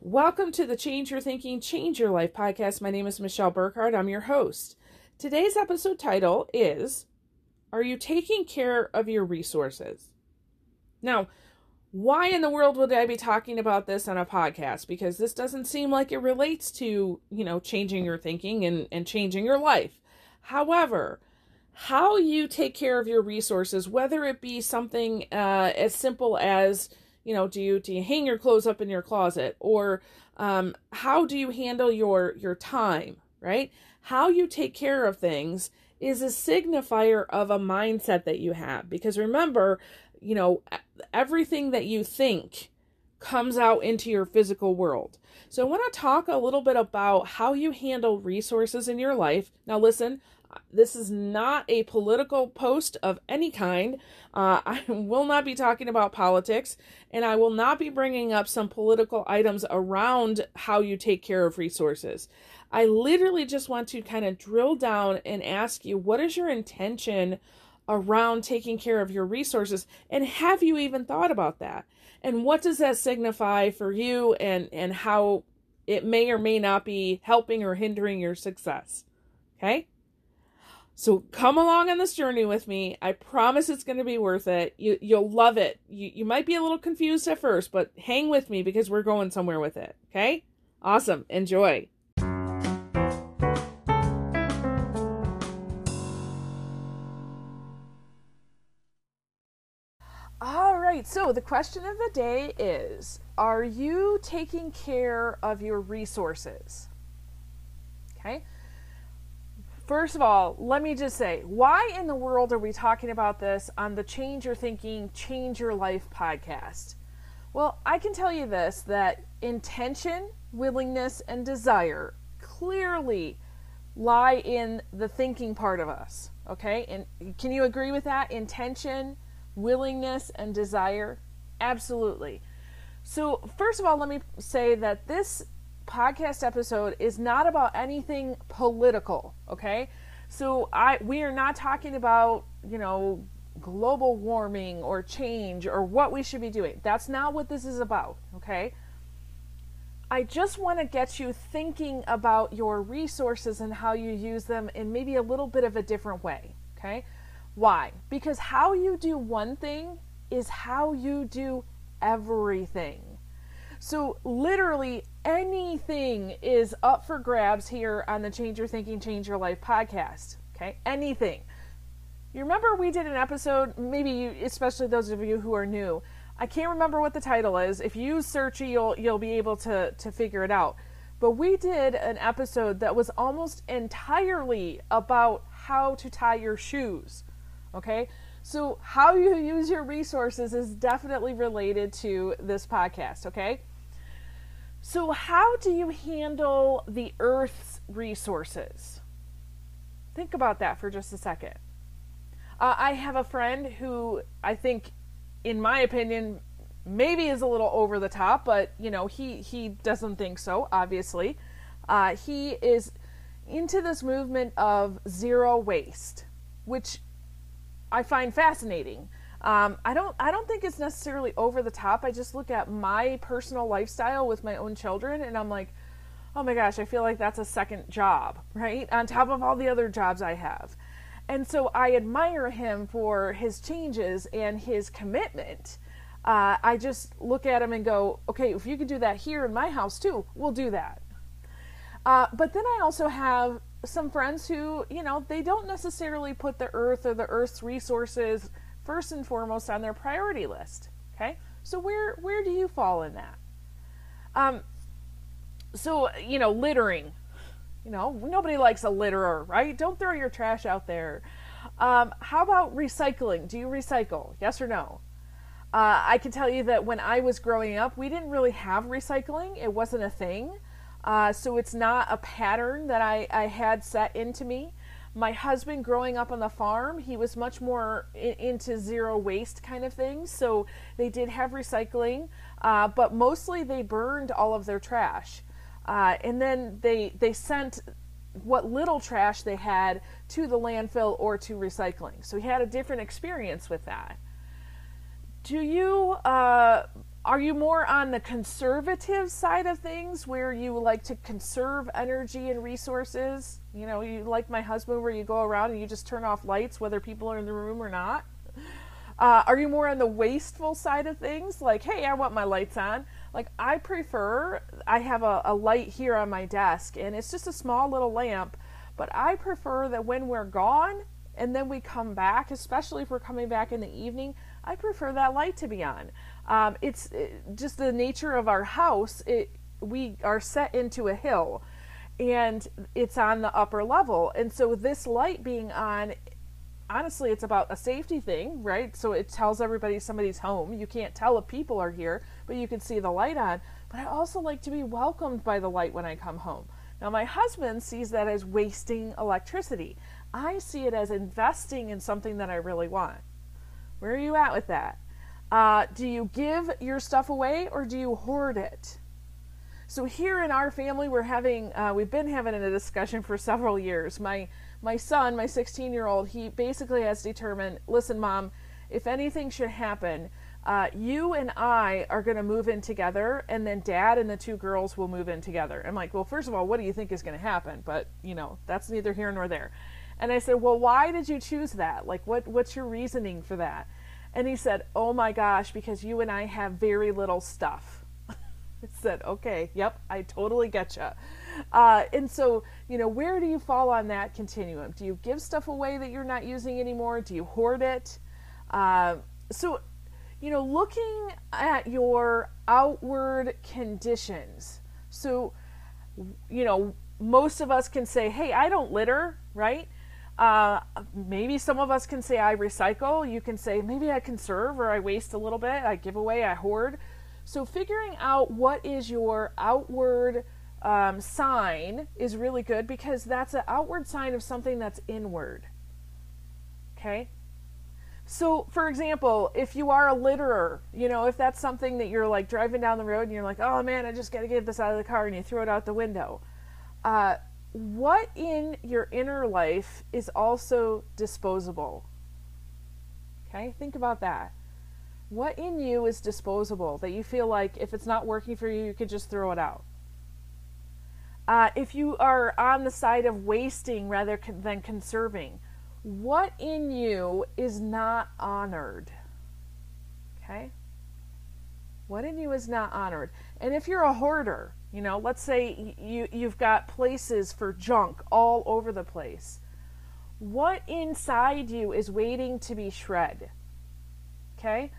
Welcome to the Change Your Thinking, Change Your Life podcast. My name is Michelle Burkhardt. I'm your host. Today's episode title is Are You Taking Care of Your Resources? Now, why in the world would I be talking about this on a podcast? Because this doesn't seem like it relates to, you know, changing your thinking and, and changing your life. However, how you take care of your resources, whether it be something uh, as simple as, you know, do you do you hang your clothes up in your closet, or um, how do you handle your your time, right? How you take care of things is a signifier of a mindset that you have. Because remember, you know, everything that you think comes out into your physical world. So I want to talk a little bit about how you handle resources in your life. Now, listen, this is not a political post of any kind. Uh, I will not be talking about politics, and I will not be bringing up some political items around how you take care of resources. I literally just want to kind of drill down and ask you what is your intention around taking care of your resources, and have you even thought about that? And what does that signify for you, and, and how it may or may not be helping or hindering your success? Okay? So come along on this journey with me. I promise it's going to be worth it. You you'll love it. You you might be a little confused at first, but hang with me because we're going somewhere with it. Okay? Awesome. Enjoy. All right. So the question of the day is, are you taking care of your resources? Okay? First of all, let me just say, why in the world are we talking about this on the Change Your Thinking, Change Your Life podcast? Well, I can tell you this that intention, willingness, and desire clearly lie in the thinking part of us. Okay? And can you agree with that? Intention, willingness, and desire? Absolutely. So, first of all, let me say that this podcast episode is not about anything political, okay? So I we are not talking about, you know, global warming or change or what we should be doing. That's not what this is about, okay? I just want to get you thinking about your resources and how you use them in maybe a little bit of a different way, okay? Why? Because how you do one thing is how you do everything. So, literally anything is up for grabs here on the Change Your Thinking, Change Your Life podcast. Okay? Anything. You remember we did an episode, maybe you, especially those of you who are new. I can't remember what the title is. If you search it, you'll you'll be able to to figure it out. But we did an episode that was almost entirely about how to tie your shoes. Okay? So, how you use your resources is definitely related to this podcast, okay? So, how do you handle the Earth's resources? Think about that for just a second. Uh, I have a friend who I think, in my opinion, maybe is a little over the top, but you know he he doesn't think so. Obviously, uh, he is into this movement of zero waste, which I find fascinating. Um, I don't I don't think it's necessarily over the top. I just look at my personal lifestyle with my own children and I'm like, oh my gosh, I feel like that's a second job, right? On top of all the other jobs I have. And so I admire him for his changes and his commitment. Uh, I just look at him and go, okay, if you can do that here in my house too, we'll do that. Uh, but then I also have some friends who, you know, they don't necessarily put the earth or the earth's resources first and foremost on their priority list. Okay, so where where do you fall in that? Um, so you know, littering. You know, nobody likes a litterer, right? Don't throw your trash out there. Um, how about recycling? Do you recycle? Yes or no? Uh, I can tell you that when I was growing up, we didn't really have recycling. It wasn't a thing. Uh, so it's not a pattern that I, I had set into me my husband growing up on the farm he was much more in, into zero waste kind of things. So they did have recycling uh, but mostly they burned all of their trash. Uh, and then they they sent what little trash they had to the landfill or to recycling. So he had a different experience with that. Do you uh, are you more on the conservative side of things where you like to conserve energy and resources? You know, you like my husband where you go around and you just turn off lights whether people are in the room or not? Uh, are you more on the wasteful side of things? Like, hey, I want my lights on. Like, I prefer, I have a, a light here on my desk and it's just a small little lamp, but I prefer that when we're gone and then we come back, especially if we're coming back in the evening, I prefer that light to be on. Um, it's it, just the nature of our house. It, we are set into a hill and it's on the upper level. And so this light being on, honestly, it's about a safety thing, right? So it tells everybody somebody's home. You can't tell if people are here, but you can see the light on. But I also like to be welcomed by the light when I come home. Now, my husband sees that as wasting electricity. I see it as investing in something that I really want. Where are you at with that? Uh, do you give your stuff away or do you hoard it? So here in our family, we're having uh, we've been having a discussion for several years. My my son, my 16 year old, he basically has determined. Listen, mom, if anything should happen, uh, you and I are going to move in together, and then dad and the two girls will move in together. I'm like, well, first of all, what do you think is going to happen? But you know, that's neither here nor there. And I said, well, why did you choose that? Like, what what's your reasoning for that? And he said, Oh my gosh, because you and I have very little stuff. I said, Okay, yep, I totally get. Uh, and so, you know, where do you fall on that continuum? Do you give stuff away that you're not using anymore? Do you hoard it? Uh, so, you know, looking at your outward conditions. So, you know, most of us can say, Hey, I don't litter, right? Uh, maybe some of us can say I recycle. You can say maybe I conserve or I waste a little bit. I give away, I hoard. So figuring out what is your outward um, sign is really good because that's an outward sign of something that's inward. Okay? So, for example, if you are a litterer, you know, if that's something that you're like driving down the road and you're like, oh man, I just got to get this out of the car and you throw it out the window. Uh, what in your inner life is also disposable? Okay, think about that. What in you is disposable that you feel like if it's not working for you, you could just throw it out? Uh, if you are on the side of wasting rather than conserving, what in you is not honored? Okay? What in you is not honored? And if you're a hoarder, you know, let's say you you've got places for junk all over the place. What inside you is waiting to be shred? Okay,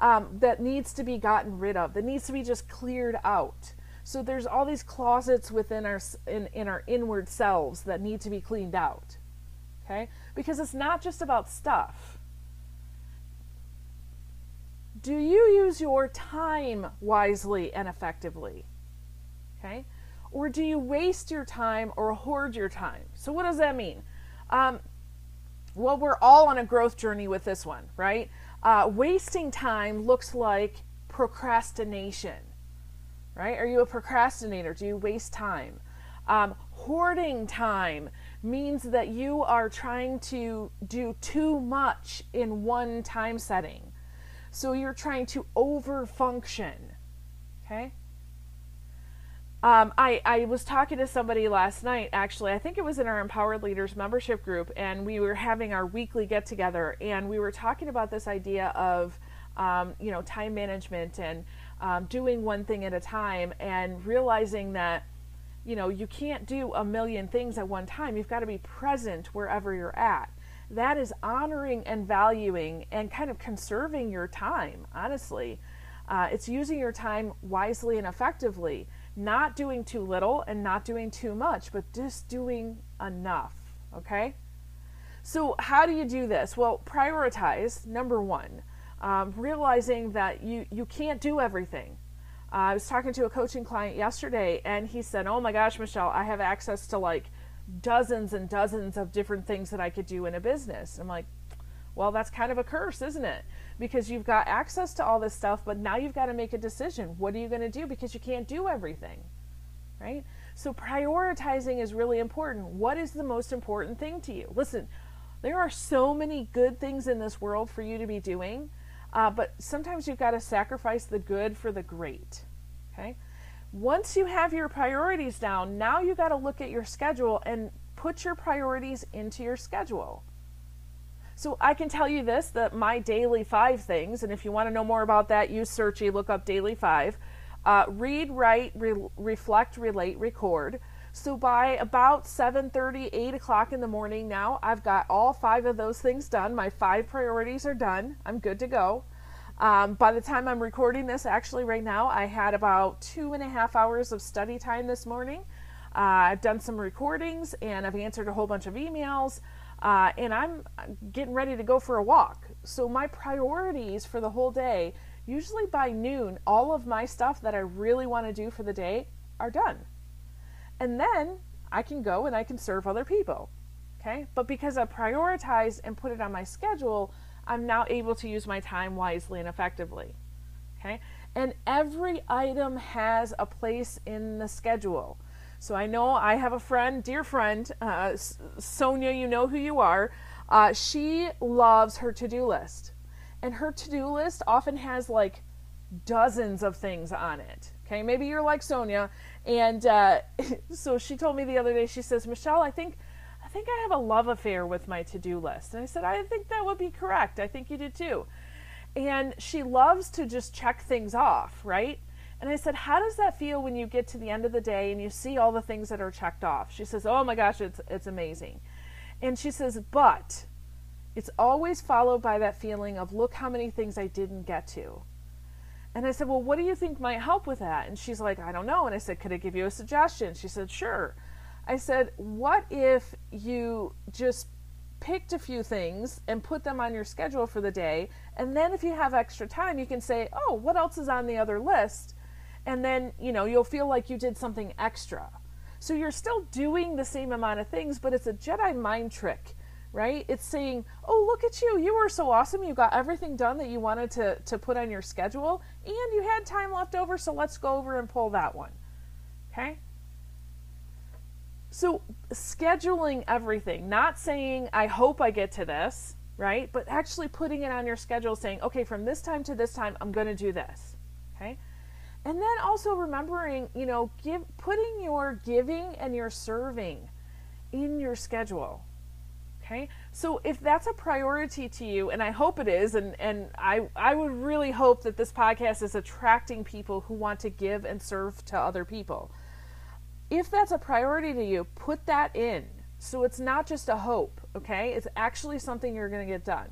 um, that needs to be gotten rid of. That needs to be just cleared out. So there's all these closets within our in, in our inward selves that need to be cleaned out. Okay, because it's not just about stuff. Do you use your time wisely and effectively? Okay? Or do you waste your time or hoard your time? So, what does that mean? Um, well, we're all on a growth journey with this one, right? Uh, wasting time looks like procrastination, right? Are you a procrastinator? Do you waste time? Um, hoarding time means that you are trying to do too much in one time setting. So you're trying to over function, okay? Um, I, I was talking to somebody last night, actually. I think it was in our Empowered Leaders membership group, and we were having our weekly get together, and we were talking about this idea of, um, you know, time management and um, doing one thing at a time, and realizing that, you know, you can't do a million things at one time. You've got to be present wherever you're at. That is honoring and valuing and kind of conserving your time, honestly. Uh, it's using your time wisely and effectively not doing too little and not doing too much, but just doing enough. Okay? So, how do you do this? Well, prioritize, number one, um, realizing that you, you can't do everything. Uh, I was talking to a coaching client yesterday, and he said, Oh my gosh, Michelle, I have access to like dozens and dozens of different things that I could do in a business. I'm like, Well, that's kind of a curse, isn't it? Because you've got access to all this stuff, but now you've got to make a decision. What are you going to do? Because you can't do everything, right? So prioritizing is really important. What is the most important thing to you? Listen, there are so many good things in this world for you to be doing. Uh, but sometimes you've got to sacrifice the good for the great. Okay? Once you have your priorities down, now you've got to look at your schedule and put your priorities into your schedule. So I can tell you this that my daily five things, and if you want to know more about that, use Searchy, look up daily five. Uh, read, write, re- reflect, relate, record. So by about 7:30, 8 o'clock in the morning now, I've got all five of those things done. My five priorities are done. I'm good to go. Um, by the time I'm recording this, actually, right now, I had about two and a half hours of study time this morning. Uh, I've done some recordings and I've answered a whole bunch of emails. Uh, and I'm getting ready to go for a walk. So, my priorities for the whole day, usually by noon, all of my stuff that I really want to do for the day are done. And then I can go and I can serve other people. Okay? But because I prioritized and put it on my schedule, I'm now able to use my time wisely and effectively. Okay? And every item has a place in the schedule. So I know I have a friend, dear friend, uh, Sonia, you know who you are. Uh, she loves her to do list. And her to do list often has like dozens of things on it. Okay, maybe you're like Sonia. And uh, so she told me the other day, she says, Michelle, I think. I think I have a love affair with my to do list. And I said, I think that would be correct. I think you do too. And she loves to just check things off, right? And I said, How does that feel when you get to the end of the day and you see all the things that are checked off? She says, Oh my gosh, it's, it's amazing. And she says, But it's always followed by that feeling of, Look how many things I didn't get to. And I said, Well, what do you think might help with that? And she's like, I don't know. And I said, Could I give you a suggestion? She said, Sure. I said, What if you just picked a few things and put them on your schedule for the day? And then if you have extra time, you can say, Oh, what else is on the other list? And then you know you'll feel like you did something extra. So you're still doing the same amount of things but it's a jedi mind trick right? It's saying oh look at you. You were so awesome. You got everything done that you wanted to to put on your schedule and you had time left over so let's go over and pull that one. Okay? So scheduling everything not saying i hope i get to this right? But actually putting it on your schedule saying okay from this time to this time i'm going to do this. Okay and then also remembering, you know, give putting your giving and your serving in your schedule. Okay? So if that's a priority to you, and I hope it is, and, and I, I would really hope that this podcast is attracting people who want to give and serve to other people. If that's a priority to you, put that in. So it's not just a hope, okay? It's actually something you're going to get done.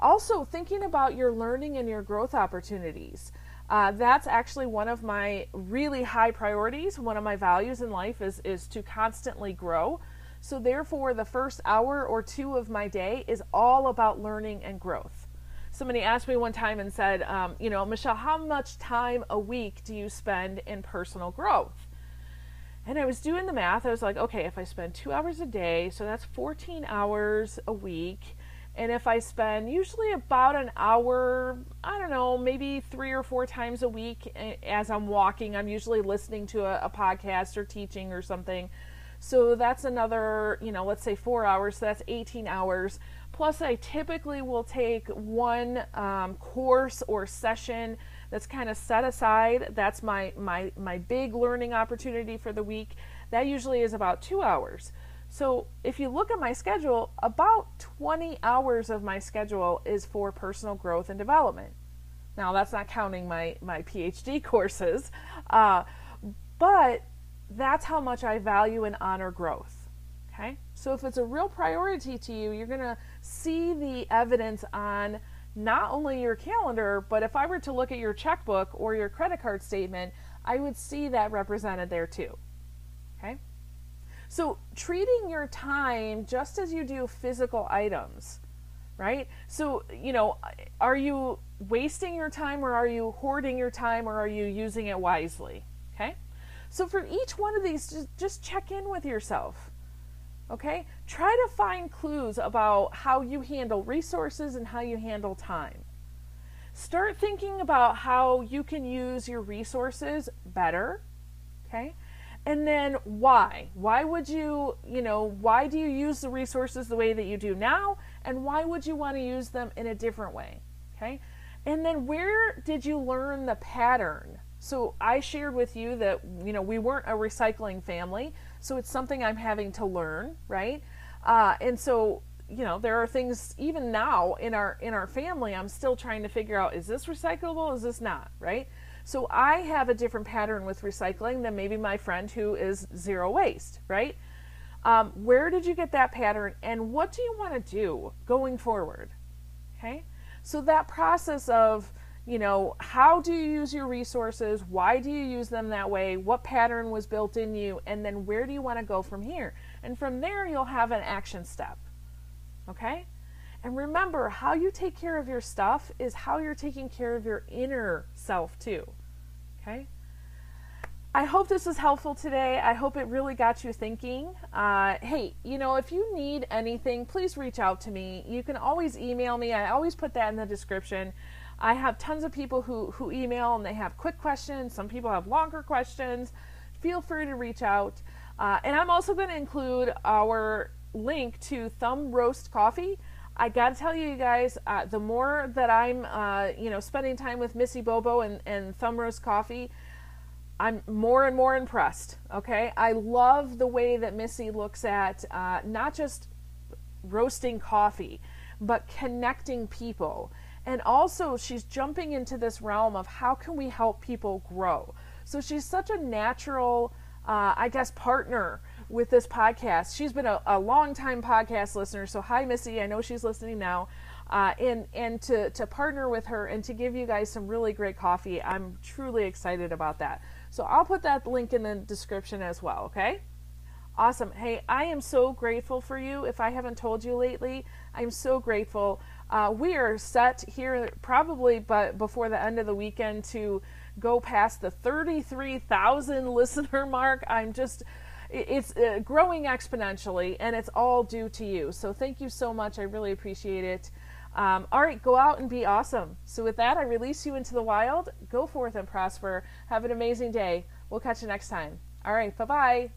Also, thinking about your learning and your growth opportunities. Uh, that's actually one of my really high priorities. One of my values in life is is to constantly grow. So therefore, the first hour or two of my day is all about learning and growth. Somebody asked me one time and said, um, you know, Michelle, how much time a week do you spend in personal growth? And I was doing the math. I was like, okay, if I spend two hours a day, so that's 14 hours a week and if I spend usually about an hour, I don't know, maybe three or four times a week as I'm walking, I'm usually listening to a, a podcast or teaching or something. So that's another, you know, let's say four hours. So that's 18 hours. Plus, I typically will take one um, course or session that's kind of set aside. That's my my my big learning opportunity for the week. That usually is about two hours. So if you look at my schedule, about 20 hours of my schedule is for personal growth and development. Now that's not counting my my PhD courses, uh, but that's how much I value and honor growth. Okay, so if it's a real priority to you, you're gonna see the evidence on not only your calendar, but if I were to look at your checkbook or your credit card statement, I would see that represented there too. Okay. So, treating your time just as you do physical items, right? So, you know, are you wasting your time or are you hoarding your time or are you using it wisely? Okay? So, for each one of these, just, just check in with yourself. Okay? Try to find clues about how you handle resources and how you handle time. Start thinking about how you can use your resources better. Okay? And then why? Why would you, you know, why do you use the resources the way that you do now? And why would you want to use them in a different way? Okay? And then where did you learn the pattern? So I shared with you that you know we weren't a recycling family, so it's something I'm having to learn, right? Uh, and so you know there are things even now in our in our family I'm still trying to figure out is this recyclable, is this not, right? So I have a different pattern with recycling than maybe my friend who is zero waste, right? Um, where did you get that pattern, and what do you want to do going forward? Okay, so that process of you know, how do you use your resources? Why do you use them that way? What pattern was built in you? And then where do you want to go from here? And from there, you'll have an action step. Okay? And remember, how you take care of your stuff is how you're taking care of your inner self, too. Okay? I hope this was helpful today. I hope it really got you thinking. Uh, hey, you know, if you need anything, please reach out to me. You can always email me. I always put that in the description. I have tons of people who, who email and they have quick questions. Some people have longer questions. Feel free to reach out. Uh, and I'm also going to include our link to Thumb Roast Coffee. I got to tell you, you guys, uh, the more that I'm, uh, you know, spending time with Missy Bobo and, and Thumb Roast Coffee, I'm more and more impressed. Okay, I love the way that Missy looks at uh, not just roasting coffee, but connecting people and also, she's jumping into this realm of how can we help people grow. So she's such a natural, uh, I guess, partner with this podcast. She's been a, a long time podcast listener. So hi, Missy. I know she's listening now. Uh, and and to, to partner with her and to give you guys some really great coffee. I'm truly excited about that. So I'll put that link in the description as well, okay? Awesome. Hey, I am so grateful for you. If I haven't told you lately, I'm so grateful. Uh, we are set here probably but before the end of the weekend to go past the 33,000 listener mark. I'm just it's uh, growing exponentially and it's all due to you. So thank you so much. I really appreciate it. Um, all right, go out and be awesome. So with that, I release you into the wild. Go forth and prosper. Have an amazing day. We'll catch you next time. All right, bye-bye.